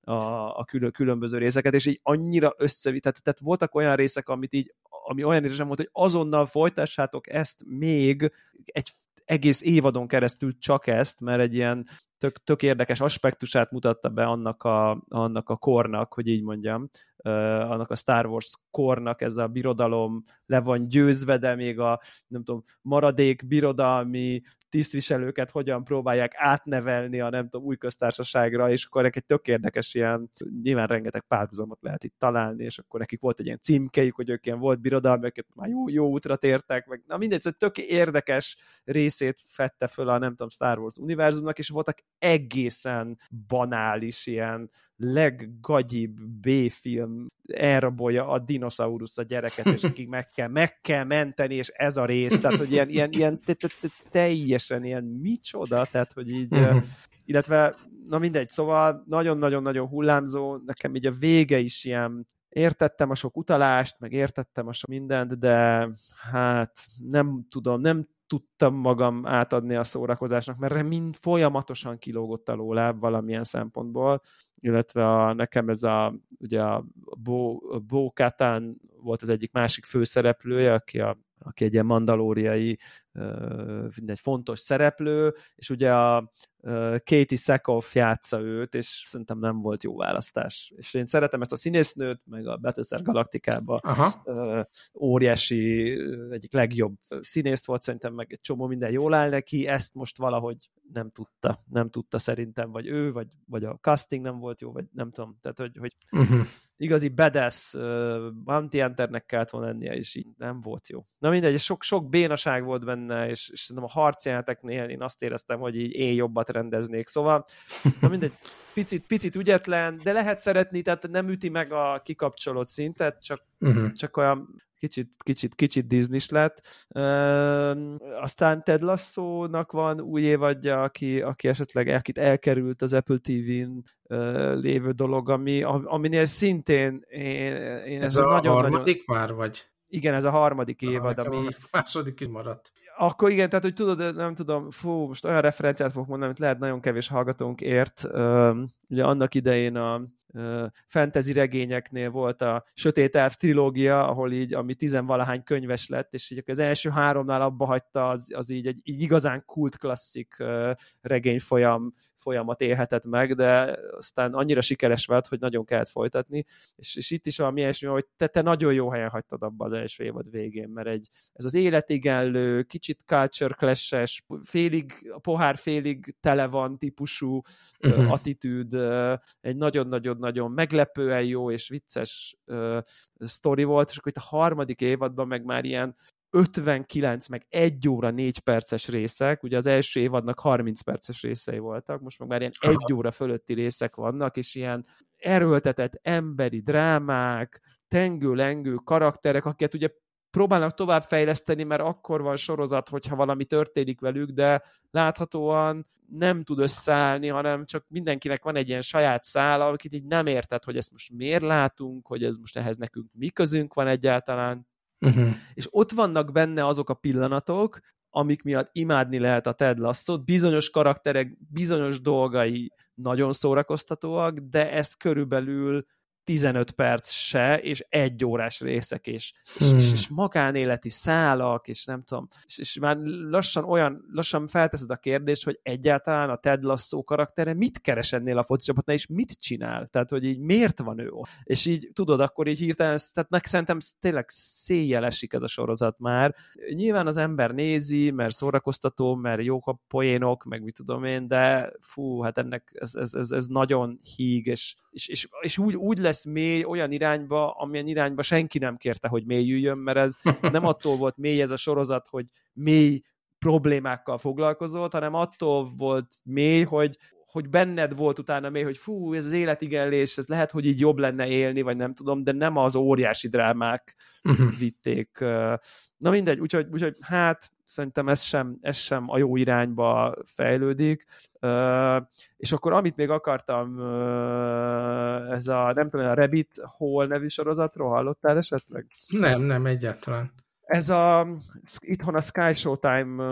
a, a külön, különböző részeket, és így annyira összevitt, tehát, tehát voltak olyan részek, amit így, ami olyan érzem volt, hogy azonnal folytassátok ezt még egy egész évadon keresztül csak ezt, mert egy ilyen tök, tök érdekes aspektusát mutatta be annak a, annak a kornak, hogy így mondjam, annak a Star Wars kornak ez a birodalom le van győzve, de még a nem tudom, maradék birodalmi tisztviselőket hogyan próbálják átnevelni a nem tudom, új köztársaságra, és akkor egy tök érdekes ilyen, nyilván rengeteg párhuzamot lehet itt találni, és akkor nekik volt egy ilyen címkejük, hogy ők ilyen volt birodalmi, már jó, jó útra tértek, meg na mindegy, szóval tök érdekes részét fette föl a nem tudom, Star Wars univerzumnak, és voltak egészen banális ilyen leggagyibb B-film elrabolja a dinoszaurusz a gyereket, és akik meg kell, meg kell menteni, és ez a rész, tehát, hogy ilyen, ilyen, ilyen teljesen ilyen micsoda, tehát, hogy így, illetve, na mindegy, szóval nagyon-nagyon-nagyon hullámzó, nekem így a vége is ilyen, értettem a sok utalást, meg értettem a sok mindent, de hát nem tudom, nem tudtam magam átadni a szórakozásnak, mert mind folyamatosan kilógott a lóláb valamilyen szempontból, illetve a, nekem ez a, ugye a Bo, Bo Katan volt az egyik másik főszereplője, aki a aki egy ilyen mandalóriai egy fontos szereplő, és ugye a Katie Sackhoff játsza őt, és szerintem nem volt jó választás. És én szeretem ezt a színésznőt, meg a Battlestar Galaktikában óriási, egyik legjobb színész volt, szerintem meg egy csomó minden jól áll neki, ezt most valahogy nem tudta, nem tudta szerintem, vagy ő, vagy, vagy a casting nem volt jó, vagy nem tudom, tehát hogy, hogy uh-huh. igazi badass uh, bounty hunternek kellett volna lennie, és így nem volt jó. Na mindegy, sok, sok bénaság volt benne, és, és szerintem a harcjáteknél én azt éreztem, hogy így én jobbat rendeznék, szóval na mindegy, picit, picit ügyetlen, de lehet szeretni, tehát nem üti meg a kikapcsolót szintet, csak, uh-huh. csak olyan kicsit, kicsit, kicsit disney lett. Uh, aztán Ted Lasso-nak van új évadja, aki, aki esetleg akit elkerült az Apple TV-n uh, lévő dolog, ami, aminél szintén én, én ez, ez a nagyon, harmadik nagyon... már, vagy? Igen, ez a harmadik Na, évad, ami... A második is maradt. Akkor igen, tehát hogy tudod, nem tudom, fú, most olyan referenciát fogok mondani, amit lehet nagyon kevés hallgatónk ért. Ugye annak idején a fantasy regényeknél volt a Sötét Elf trilógia, ahol így, ami tizenvalahány könyves lett, és így az első háromnál abba hagyta, az, az így egy így igazán kult klasszik regényfolyam folyamat élhetett meg, de aztán annyira sikeres volt, hogy nagyon kellett folytatni, és, és itt is valami ilyesmi, hogy te, te nagyon jó helyen hagytad abba az első évad végén, mert egy, ez az életigenlő, kicsit culture clash félig, a pohár félig tele van típusú uh-huh. uh, attitűd, egy nagyon-nagyon-nagyon meglepően jó és vicces uh, sztori volt, és akkor itt a harmadik évadban meg már ilyen 59 meg 1 óra 4 perces részek, ugye az első évadnak 30 perces részei voltak, most meg már ilyen 1 óra fölötti részek vannak, és ilyen erőltetett emberi drámák, tengő-lengő karakterek, akiket ugye próbálnak továbbfejleszteni, mert akkor van sorozat, hogyha valami történik velük, de láthatóan nem tud összeállni, hanem csak mindenkinek van egy ilyen saját szála, akit így nem érted, hogy ezt most miért látunk, hogy ez most ehhez nekünk mi közünk van egyáltalán. Uh-huh. És ott vannak benne azok a pillanatok, amik miatt imádni lehet a Ted lasso bizonyos karakterek, bizonyos dolgai nagyon szórakoztatóak, de ez körülbelül 15 perc se, és egy órás részek, és, hmm. és, és magánéleti szálak, és nem tudom, és, és már lassan olyan, lassan felteszed a kérdést, hogy egyáltalán a Ted Lasso karaktere mit keres ennél a focicsapatnál, és mit csinál? Tehát, hogy így miért van ő ott? És így tudod, akkor így hirtelen, tehát meg szerintem tényleg széjjel esik ez a sorozat már. Nyilván az ember nézi, mert szórakoztató, mert jók a poénok, meg mit tudom én, de fú, hát ennek ez, ez, ez, ez nagyon híg, és, és, és, és úgy, úgy lesz lesz mély olyan irányba, amilyen irányba senki nem kérte, hogy mélyüljön, mert ez nem attól volt mély ez a sorozat, hogy mély problémákkal foglalkozott, hanem attól volt mély, hogy, hogy benned volt utána mély, hogy fú, ez az életigenlés, ez lehet, hogy így jobb lenne élni, vagy nem tudom, de nem az óriási drámák uh-huh. vitték. Na mindegy, úgyhogy, úgyhogy hát szerintem ez sem, ez sem a jó irányba fejlődik. És akkor amit még akartam, ez a, nem tudom, a Rabbit Hole nevű sorozatról hallottál esetleg? Nem, nem, egyáltalán. Ez a, itthon a Sky Showtime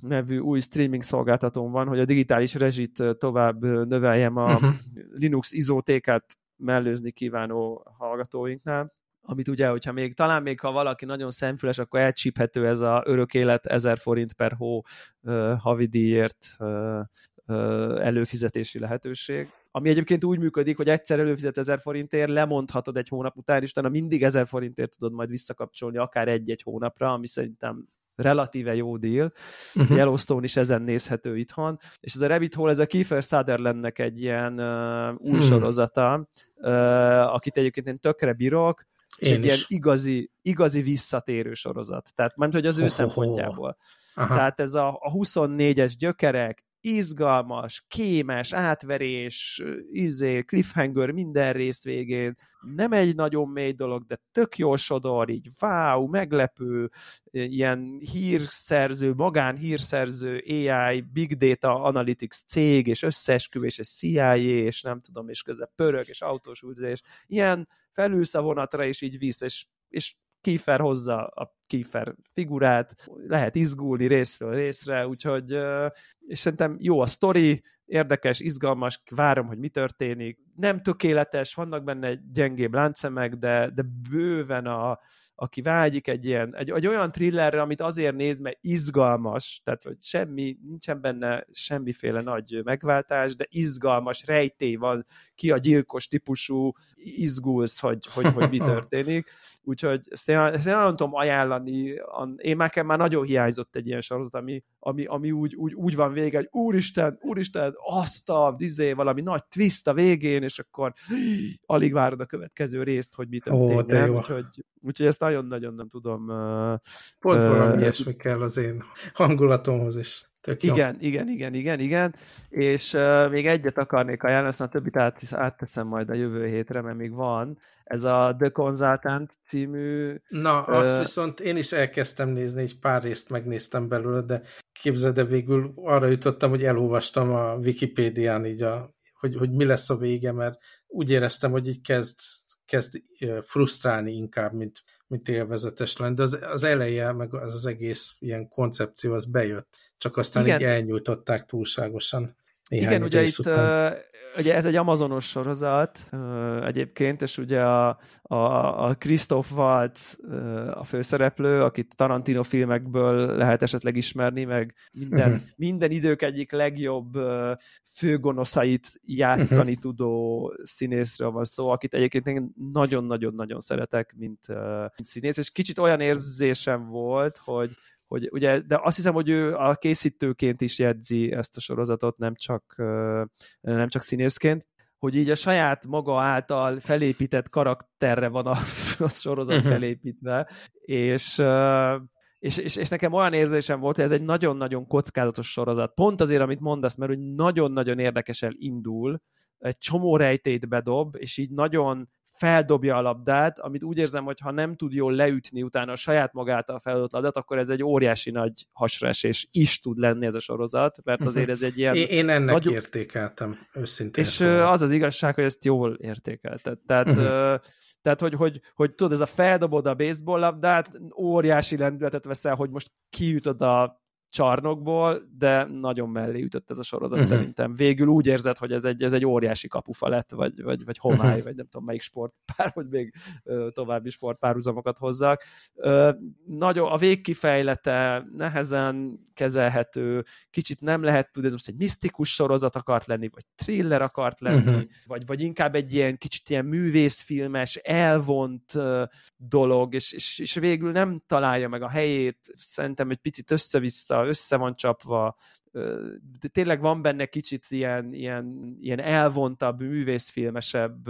nevű új streaming szolgáltatón van, hogy a digitális rezsit tovább növeljem a uh-huh. Linux izótékát mellőzni kívánó hallgatóinknál amit ugye, hogyha még, talán még ha valaki nagyon szemfüles, akkor elcsíphető ez a örök élet 1000 forint per hó uh, havidíjért uh, uh, előfizetési lehetőség. Ami egyébként úgy működik, hogy egyszer előfizet 1000 forintért, lemondhatod egy hónap után, és utána mindig 1000 forintért tudod majd visszakapcsolni, akár egy-egy hónapra, ami szerintem relatíve jó deal. Uh-huh. Yellowstone is ezen nézhető itthon. És ez a Rabbit Hole, ez a Kiefer Sutherlandnek egy ilyen uh, új hmm. sorozata, uh, akit egyébként én tökre bírok, és Én egy is. ilyen igazi, igazi visszatérő sorozat. Tehát, mert hogy az ő oh, szempontjából. Aha. Tehát ez a, a 24-es gyökerek, izgalmas, kémes, átverés, izé, cliffhanger minden rész végén, nem egy nagyon mély dolog, de tök jó sodor, így wow, meglepő, ilyen hírszerző, magán hírszerző AI, big data analytics cég, és összeesküvés, és CIA, és nem tudom, és közben pörög, és autós üldözés, ilyen felülsz a vonatra, és így visz, és, és Kiefer hozza a Kiefer figurát, lehet izgulni részről részre, úgyhogy és szerintem jó a sztori, érdekes, izgalmas, várom, hogy mi történik. Nem tökéletes, vannak benne gyengébb láncszemek, de, de bőven a, aki vágyik egy ilyen, egy, egy olyan thrillerre, amit azért néz, mert izgalmas, tehát hogy semmi, nincsen benne semmiféle nagy megváltás, de izgalmas, rejtély van, ki a gyilkos típusú, izgulsz, hogy, hogy, hogy mi történik. Úgyhogy ezt én, ezt én nem tudom ajánlani. Én már, már nagyon hiányzott egy ilyen sorozat, ami, ami, ami úgy, úgy, úgy van vége, hogy úristen, úristen, azt a dizé, valami nagy twist a végén, és akkor alig várod a következő részt, hogy mi történik. Ó, úgyhogy, úgyhogy ezt nagyon-nagyon nem tudom. Pont valami uh, ilyesmi kell az én hangulatomhoz is. Tök igen, jó. igen, igen, igen, igen, és uh, még egyet akarnék ajánlani, aztán a többit át, átteszem majd a jövő hétre, mert még van. Ez a The Consultant című... Na, uh, azt viszont én is elkezdtem nézni, egy pár részt megnéztem belőle, de képzeld, de végül arra jutottam, hogy elolvastam a Wikipédián így a, hogy, hogy mi lesz a vége, mert úgy éreztem, hogy így kezd, kezd frusztrálni inkább, mint, mint élvezetes lenni, de az, az eleje, meg az, az egész ilyen koncepció, az bejött, csak aztán Igen. így elnyújtották túlságosan. Igen, ugye itt után ugye ez egy amazonos sorozat egyébként, és ugye a, a, a Christoph Waltz a főszereplő, akit Tarantino filmekből lehet esetleg ismerni, meg minden, uh-huh. minden idők egyik legjobb főgonoszait játszani uh-huh. tudó színészről van szó, akit egyébként én nagyon-nagyon-nagyon szeretek, mint, mint színész, és kicsit olyan érzésem volt, hogy hogy ugye, de azt hiszem, hogy ő a készítőként is jegyzi ezt a sorozatot, nem csak, nem csak színészként, hogy így a saját maga által felépített karakterre van a, a sorozat uh-huh. felépítve, és, és, és, és nekem olyan érzésem volt, hogy ez egy nagyon-nagyon kockázatos sorozat. Pont azért, amit mondasz, mert hogy nagyon-nagyon érdekesen indul, egy csomó rejtét bedob, és így nagyon feldobja a labdát, amit úgy érzem, hogy ha nem tud jól leütni utána a saját magát a feladott labdát, akkor ez egy óriási nagy hasraesés is tud lenni ez a sorozat, mert azért ez egy ilyen... Én ennek nagy... értékeltem, őszintén. És szóval. az az igazság, hogy ezt jól értékelted. Tehát uh-huh. Tehát, hogy, hogy, hogy tudod, ez a feldobod a baseball labdát, óriási lendületet veszel, hogy most kiütöd a csarnokból, de nagyon mellé ütött ez a sorozat uh-huh. szerintem. Végül úgy érzed, hogy ez egy, ez egy óriási kapufa lett, vagy, vagy, vagy homály, uh-huh. vagy nem tudom melyik sportpár, hogy még további sportpárhuzamokat hozzak. Nagyon, a végkifejlete nehezen kezelhető, kicsit nem lehet tudni, ez most egy misztikus sorozat akart lenni, vagy thriller akart lenni, uh-huh. vagy, vagy inkább egy ilyen kicsit ilyen művészfilmes, elvont dolog, és, és, és végül nem találja meg a helyét, szerintem egy picit össze-vissza össze van csapva, de tényleg van benne kicsit ilyen, ilyen, ilyen elvontabb, művészfilmesebb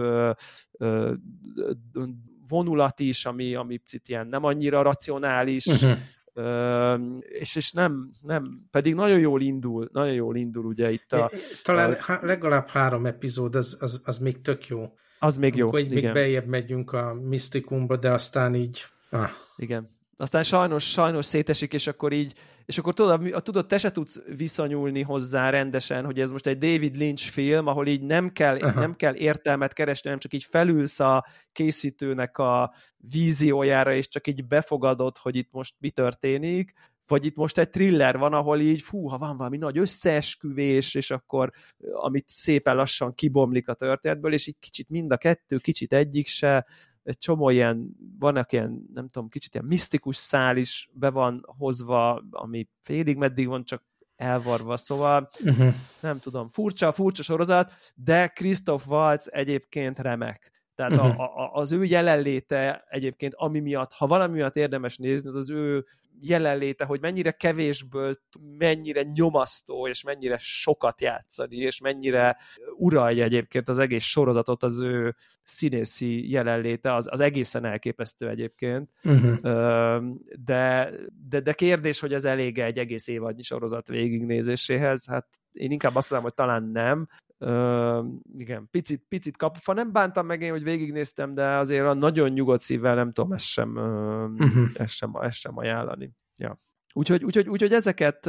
vonulat is, ami, ami picit ilyen nem annyira racionális, uh-huh. Uh, és, és nem, nem, pedig nagyon jól indul, nagyon jól indul ugye itt a... Talán a, legalább három epizód, az, az, az még tök jó. Az még jó, Amikor még beljebb megyünk a misztikumba, de aztán így... Ah. Igen. Aztán sajnos, sajnos szétesik, és akkor így és akkor tudod, tudod, te se tudsz viszonyulni hozzá rendesen, hogy ez most egy David Lynch film, ahol így nem kell, Aha. nem kell értelmet keresni, hanem csak így felülsz a készítőnek a víziójára, és csak így befogadod, hogy itt most mi történik, vagy itt most egy thriller van, ahol így, fú, ha van valami nagy összeesküvés, és akkor amit szépen lassan kibomlik a történetből, és így kicsit mind a kettő, kicsit egyik se, egy csomó ilyen, vannak ilyen, nem tudom, kicsit ilyen misztikus szál is be van hozva, ami félig meddig van csak elvarva, szóval uh-huh. nem tudom, furcsa, furcsa sorozat, de Christoph Waltz egyébként remek. Tehát uh-huh. a, a, az ő jelenléte egyébként, ami miatt, ha valami miatt érdemes nézni, az az ő jelenléte, hogy mennyire kevésből, mennyire nyomasztó, és mennyire sokat játszani, és mennyire uralja egyébként az egész sorozatot az ő színészi jelenléte, az, az egészen elképesztő egyébként. Uh-huh. De, de, de kérdés, hogy ez elég egy egész évadnyi sorozat végignézéséhez, hát én inkább azt mondom, hogy talán nem, Uh, igen, picit, picit kapufa. Nem bántam meg én, hogy végignéztem, de azért a nagyon nyugodt szívvel nem tudom ezt sem, uh, uh-huh. ezt sem, ezt sem ajánlani. Ja. Úgyhogy, úgyhogy, úgyhogy ezeket,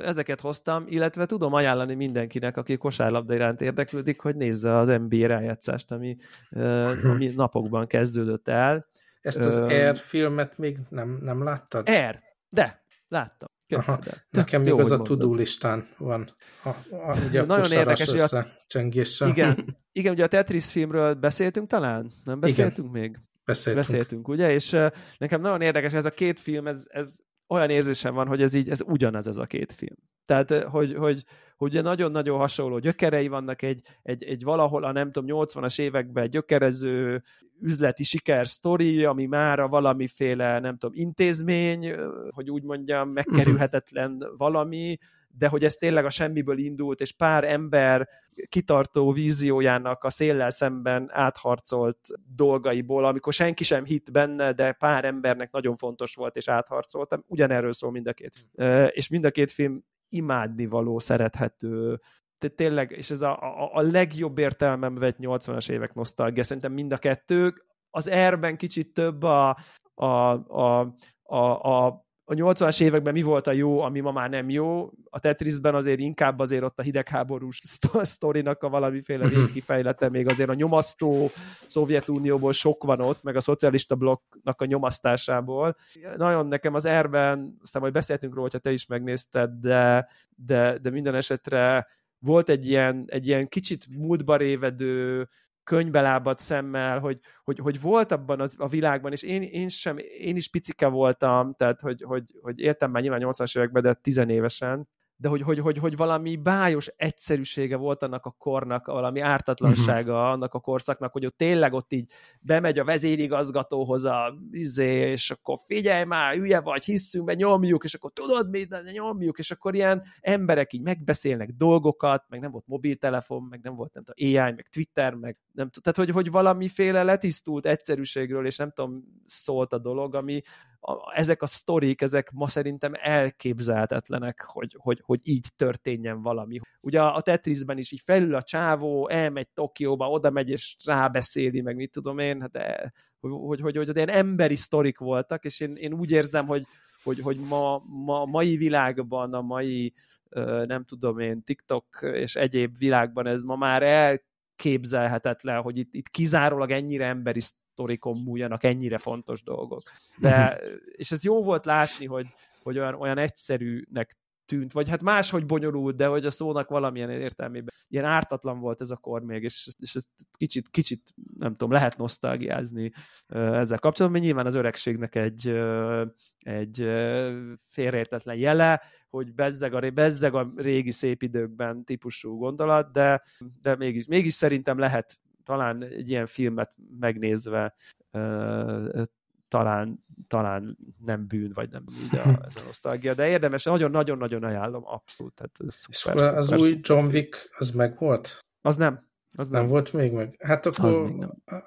ezeket hoztam, illetve tudom ajánlani mindenkinek, aki kosárlabda iránt érdeklődik, hogy nézze az NBA rájátszást, ami, uh-huh. ami napokban kezdődött el. Ezt az Air filmet még nem, nem láttad? Air, de, láttam. Aha, nekem még az a tudó listán van. A, a, ugye a Nagyon érdekes, összecsengéssel. Igen, igen, ugye a Tetris filmről beszéltünk talán? Nem beszéltünk igen. még? Beszéltünk. Beszéltünk, ugye? És uh, nekem nagyon érdekes, ez a két film, ez, ez olyan érzésem van, hogy ez így, ez ugyanaz ez a két film. Tehát, hogy, hogy, hogy nagyon-nagyon hasonló gyökerei vannak egy, egy, egy valahol a nem tudom, 80-as években gyökerező üzleti siker sztori, ami már a valamiféle, nem tudom, intézmény, hogy úgy mondjam, megkerülhetetlen valami, de hogy ez tényleg a semmiből indult, és pár ember kitartó víziójának a széllel szemben átharcolt dolgaiból, amikor senki sem hitt benne, de pár embernek nagyon fontos volt, és átharcoltam. Ugyanerről szól mind a két film. És mind a két film imádnivaló, szerethető, tényleg, és ez a, a, a legjobb értelmem vett 80-as évek nosztalgia, szerintem mind a kettő. Az erben kicsit több a, a, a, a, a a 80-as években mi volt a jó, ami ma már nem jó. A Tetrisben azért inkább azért ott a hidegháborús sztorinak a valamiféle régi fejlete, még azért a nyomasztó Szovjetunióból sok van ott, meg a szocialista blokknak a nyomasztásából. Nagyon nekem az erben, aztán majd beszéltünk róla, hogyha te is megnézted, de, de, de minden esetre volt egy ilyen, egy ilyen kicsit múltba révedő, könybelábat szemmel, hogy, hogy, hogy volt abban az, a világban, és én, én, sem, én is picike voltam, tehát hogy, hogy, hogy értem már nyilván 80-as években, de tizenévesen, de hogy, hogy, hogy, hogy valami bájos egyszerűsége volt annak a kornak, valami ártatlansága uh-huh. annak a korszaknak, hogy ott tényleg ott így bemegy a vezérigazgatóhoz a izé, és akkor figyelj már, hülye vagy, hiszünk be, nyomjuk, és akkor tudod mit, nyomjuk, és akkor ilyen emberek így megbeszélnek dolgokat, meg nem volt mobiltelefon, meg nem volt nem tudom, AI, meg Twitter, meg nem tudom, tehát hogy, hogy valamiféle letisztult egyszerűségről, és nem tudom, szólt a dolog, ami, ezek a sztorik, ezek ma szerintem elképzelhetetlenek, hogy, hogy, hogy így történjen valami. Ugye a Tetrisben is így felül a csávó, elmegy Tokióba, oda megy és rábeszéli, meg mit tudom én, hát hogy, hogy, hogy, hogy, hogy ilyen emberi sztorik voltak, és én, én úgy érzem, hogy, hogy, hogy ma, ma mai világban, a mai nem tudom én, TikTok és egyéb világban ez ma már elképzelhetetlen, hogy itt, itt kizárólag ennyire emberi sztorikon múljanak ennyire fontos dolgok. De, és ez jó volt látni, hogy, hogy olyan, olyan egyszerűnek tűnt, vagy hát máshogy bonyolult, de hogy a szónak valamilyen értelmében ilyen ártatlan volt ez a kor még, és, és ez kicsit, kicsit, nem tudom, lehet nosztalgiázni ezzel kapcsolatban, mert nyilván az öregségnek egy, egy félreértetlen jele, hogy bezzeg a, bezzeg a régi szép időkben típusú gondolat, de, de mégis, mégis szerintem lehet talán egy ilyen filmet megnézve talán, talán nem bűn, vagy nem így a, ez a nosztalgia, de érdemes, nagyon-nagyon-nagyon ajánlom, abszolút. Tehát szuper, És szuper, az szuper, új John Wick, az meg volt? Az nem. Az nem. nem volt még meg? Hát akkor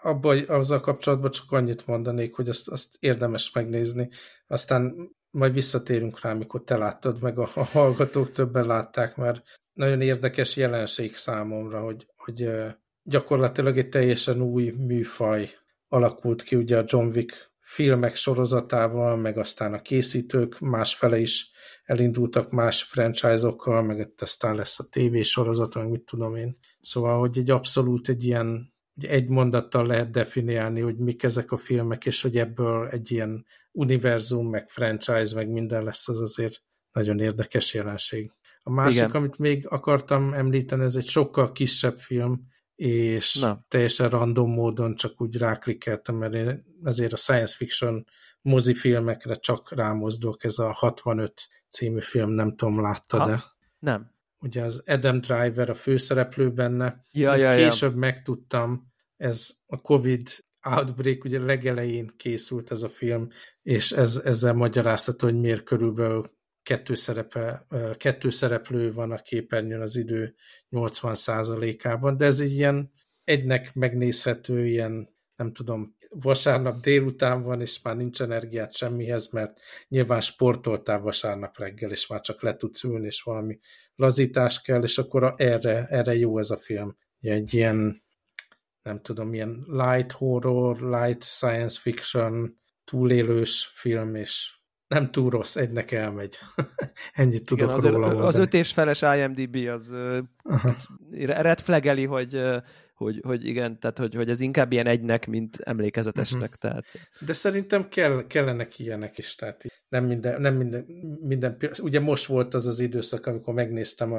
abban, azzal kapcsolatban csak annyit mondanék, hogy azt, azt érdemes megnézni. Aztán majd visszatérünk rá, amikor te láttad, meg a, a hallgatók többen látták, mert nagyon érdekes jelenség számomra, hogy, hogy gyakorlatilag egy teljesen új műfaj alakult ki, ugye a John Wick filmek sorozatával, meg aztán a készítők másfele is elindultak más franchise-okkal, meg aztán lesz a tévésorozat, meg mit tudom én. Szóval, hogy egy abszolút egy ilyen egy mondattal lehet definiálni, hogy mik ezek a filmek, és hogy ebből egy ilyen univerzum, meg franchise, meg minden lesz, az azért nagyon érdekes jelenség. A másik, Igen. amit még akartam említeni, ez egy sokkal kisebb film, és Na. teljesen random módon csak úgy ráklikkeltem, mert én ezért a science fiction mozifilmekre csak rámozdulok, ez a 65 című film, nem tudom, látta, de nem. Ugye az Adam Driver a főszereplő benne, ja, ja, később ja. megtudtam, ez a Covid Outbreak ugye legelején készült ez a film, és ez, ezzel magyarázható, hogy miért körülbelül kettő, szerepe, kettő szereplő van a képernyőn az idő 80%-ában, de ez egy ilyen egynek megnézhető, ilyen nem tudom, vasárnap délután van, és már nincs energiát semmihez, mert nyilván sportoltál vasárnap reggel, és már csak le tudsz ülni, és valami lazítás kell, és akkor erre, erre jó ez a film. Egy ilyen, nem tudom, ilyen light horror, light science fiction, túlélős film, és nem túl rossz, egynek elmegy. Ennyit tudok Igen, az, róla mondani. Az öt és feles IMDB az Aha. red flageli, hogy, hogy, hogy igen, tehát hogy, hogy ez inkább ilyen egynek, mint emlékezetesnek. Uh-huh. Tehát... De szerintem kell, kellenek ilyenek is, tehát nem minden, nem minden, minden, ugye most volt az az időszak, amikor megnéztem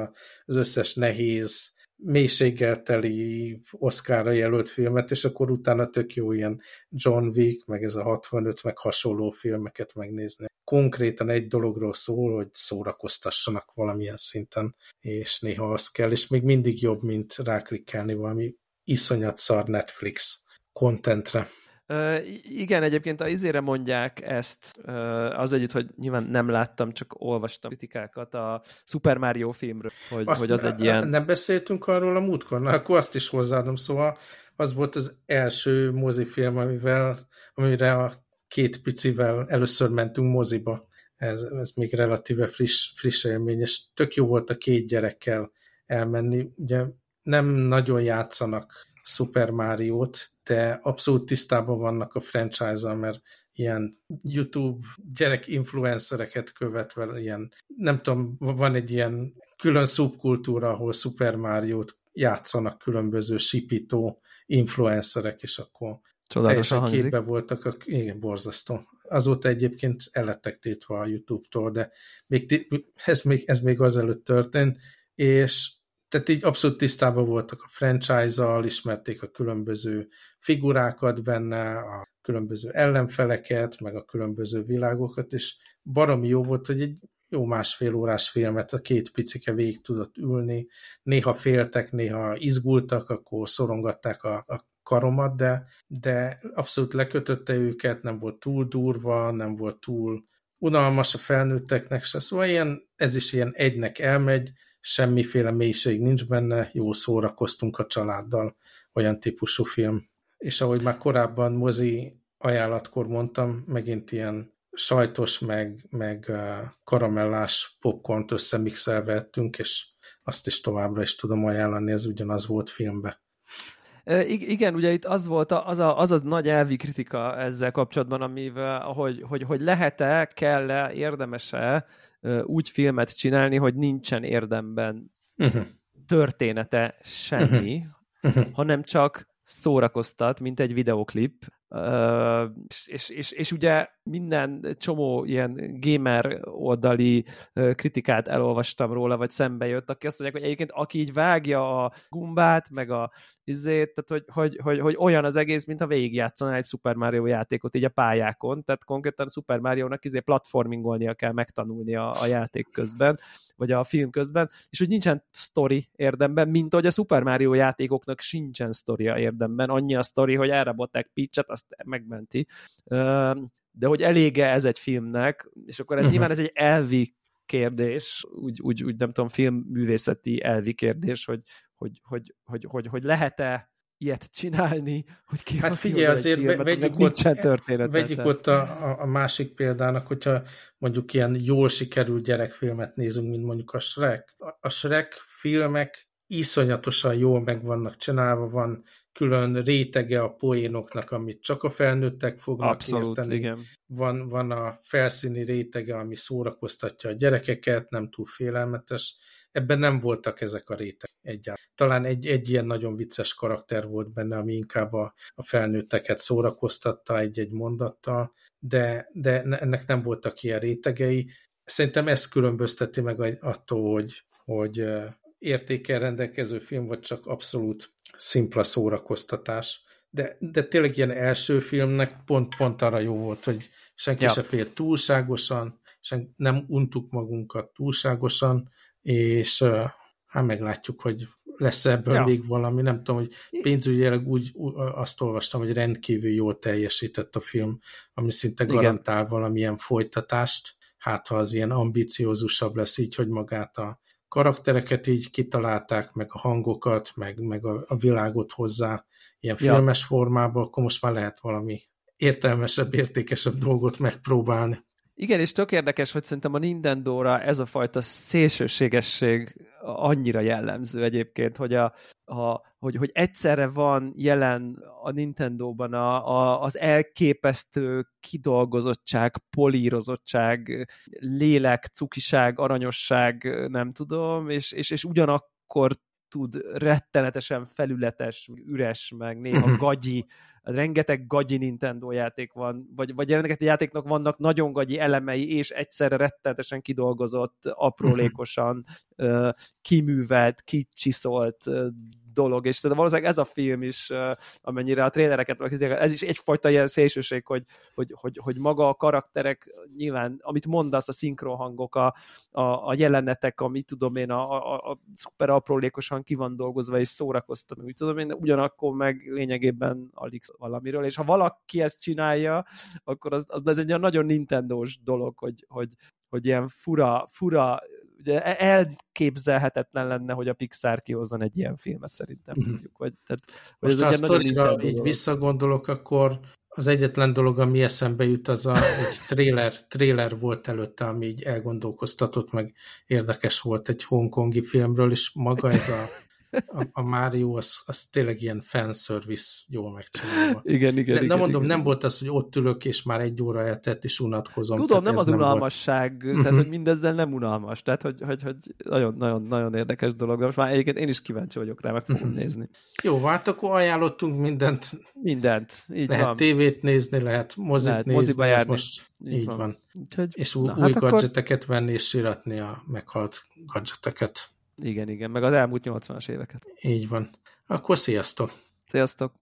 az összes nehéz mélységgel teli Oscarra jelölt filmet, és akkor utána tök jó ilyen John Wick, meg ez a 65, meg hasonló filmeket megnézni. Konkrétan egy dologról szól, hogy szórakoztassanak valamilyen szinten, és néha az kell, és még mindig jobb, mint ráklikkelni valami iszonyat szar Netflix kontentre. Uh, igen, egyébként a izére mondják ezt, uh, az együtt, hogy nyilván nem láttam, csak olvastam kritikákat a Super Mario filmről, hogy, azt hogy az egy ilyen... Nem beszéltünk arról a múltkor, na akkor azt is hozzáadom, szóval az volt az első mozifilm, amivel, amire a két picivel először mentünk moziba. Ez, ez még relatíve friss, friss élmény, és tök jó volt a két gyerekkel elmenni. Ugye nem nagyon játszanak Super Mario-t, de abszolút tisztában vannak a franchise-al, mert ilyen YouTube gyerek influencereket követve, ilyen, nem tudom, van egy ilyen külön szubkultúra, ahol Super Mario-t játszanak különböző sipító influencerek, és akkor teljesen képbe voltak, a, igen, borzasztó. Azóta egyébként elettek tétve a YouTube-tól, de még, ez, még, ez még azelőtt történt, és tehát így abszolút tisztában voltak a franchise-al, ismerték a különböző figurákat benne, a különböző ellenfeleket, meg a különböző világokat, és baromi jó volt, hogy egy jó másfél órás filmet a két picike végig tudott ülni, néha féltek, néha izgultak, akkor szorongatták a, a karomat, de, de abszolút lekötötte őket, nem volt túl durva, nem volt túl unalmas a felnőtteknek se, szóval ilyen, ez is ilyen egynek elmegy, semmiféle mélység nincs benne, jó szórakoztunk a családdal, olyan típusú film. És ahogy már korábban mozi ajánlatkor mondtam, megint ilyen sajtos, meg, meg karamellás popcornt összemixelve ettünk, és azt is továbbra is tudom ajánlani, ez ugyanaz volt filmbe. Igen, ugye itt az volt az a, az, az nagy elvi kritika ezzel kapcsolatban, amivel, hogy, hogy, hogy lehet-e, kell-e, érdemes-e úgy filmet csinálni, hogy nincsen érdemben uh-huh. története semmi, uh-huh. hanem csak szórakoztat, mint egy videoklip, és, és, és ugye minden csomó ilyen gamer oldali kritikát elolvastam róla, vagy szembe jött, aki azt mondják, hogy egyébként aki így vágja a gumbát, meg a izét, tehát hogy, hogy, hogy, hogy olyan az egész, mintha végigjátszaná egy Super Mario játékot így a pályákon, tehát konkrétan a Super Mario-nak izé platformingolnia kell megtanulni a, a játék közben, vagy a film közben, és hogy nincsen story érdemben, mint hogy a Super Mario játékoknak sincsen sztoria érdemben, annyi a sztori, hogy elrabották Peach-et, azt megmenti, de hogy elége ez egy filmnek, és akkor ez uh-huh. nyilván ez egy elvi kérdés, úgy, úgy, úgy nem tudom, filmművészeti elvi kérdés, hogy, hogy, hogy, hogy, hogy, hogy lehet-e ilyet csinálni, hogy ki Hát figyelj, azért filmet, vegyük, ott, vegyük ott a, a másik példának, hogyha mondjuk ilyen jól sikerült gyerekfilmet nézünk, mint mondjuk a Shrek. A Shrek filmek iszonyatosan jól meg vannak csinálva, van külön rétege a poénoknak, amit csak a felnőttek fognak Abszolút, érteni. Igen. Van, van a felszíni rétege, ami szórakoztatja a gyerekeket, nem túl félelmetes. Ebben nem voltak ezek a réteg egyáltalán. Talán egy, egy ilyen nagyon vicces karakter volt benne, ami inkább a, a felnőtteket szórakoztatta egy-egy mondattal, de, de ennek nem voltak ilyen rétegei. Szerintem ez különbözteti meg attól, hogy, hogy értékel rendelkező film, vagy csak abszolút szimpla szórakoztatás. De, de tényleg ilyen első filmnek pont, pont arra jó volt, hogy senki ja. se fél túlságosan, sen, nem untuk magunkat túlságosan, és hát meglátjuk, hogy lesz ebből ja. még valami, nem tudom, hogy pénzügyileg úgy, úgy azt olvastam, hogy rendkívül jól teljesített a film, ami szinte garantál Igen. valamilyen folytatást, hát ha az ilyen ambiciózusabb lesz így, hogy magát a karaktereket így kitalálták, meg a hangokat, meg, meg a, a világot hozzá ilyen ja. filmes formába, akkor most már lehet valami értelmesebb, értékesebb dolgot megpróbálni. Igen, és tök érdekes, hogy szerintem a Nintendo-ra ez a fajta szélsőségesség annyira jellemző egyébként, hogy, a, a, hogy, hogy egyszerre van jelen a Nintendo-ban a, a, az elképesztő kidolgozottság, polírozottság, lélek, cukiság, aranyosság, nem tudom, és, és, és ugyanakkor tud rettenetesen felületes, üres, meg néha gagyi rengeteg gagyi Nintendo játék van, vagy, vagy rengeteg játéknak vannak nagyon gagyi elemei, és egyszerre rettenetesen kidolgozott, aprólékosan kiművelt, kicsiszolt dolog, és szerintem valószínűleg ez a film is, amennyire a trélereket, ez is egyfajta ilyen szélsőség, hogy, hogy, hogy, hogy maga a karakterek, nyilván, amit mondasz, a szinkronhangok, a, a, a jelenetek, amit tudom én, a, a, a szuper aprólékosan ki van dolgozva, és szórakoztam, úgy tudom én, ugyanakkor meg lényegében alig valamiről, és ha valaki ezt csinálja, akkor az, az ez egy olyan nagyon Nintendo-s dolog, hogy, hogy, hogy ilyen fura, fura ugye e- elképzelhetetlen lenne, hogy a Pixar kihozzon egy ilyen filmet szerintem mm. mondjuk. Vagy, tehát, vagy Most ez a sztorira így visszagondolok, akkor az egyetlen dolog, ami eszembe jut, az a, egy trailer, trailer volt előtte, ami így elgondolkoztatott, meg érdekes volt egy hongkongi filmről, és maga ez a a, a Mario az, az tényleg ilyen fanservice jól megcsinálva. Igen, igen, De, igen, mondom, igen. nem volt az, hogy ott ülök, és már egy óra eltett, és unatkozom. Tudom, nem az nem unalmasság, volt. tehát, mhm. hogy mindezzel nem unalmas, tehát, hogy, hogy, hogy nagyon, nagyon, nagyon érdekes dolog, de most már egyébként én is kíváncsi vagyok rá, meg fogom mhm. nézni. Jó, hát akkor ajánlottunk mindent. Mindent, így lehet van. tévét nézni, lehet mozit lehet, nézni, moziba járni. most így, így van. van. Úgyhogy, és új, na, új hát gadgeteket akkor... venni, és siratni a meghalt gadgeteket. Igen, igen, meg az elmúlt 80-as éveket. Így van. Akkor sziasztok! Sziasztok!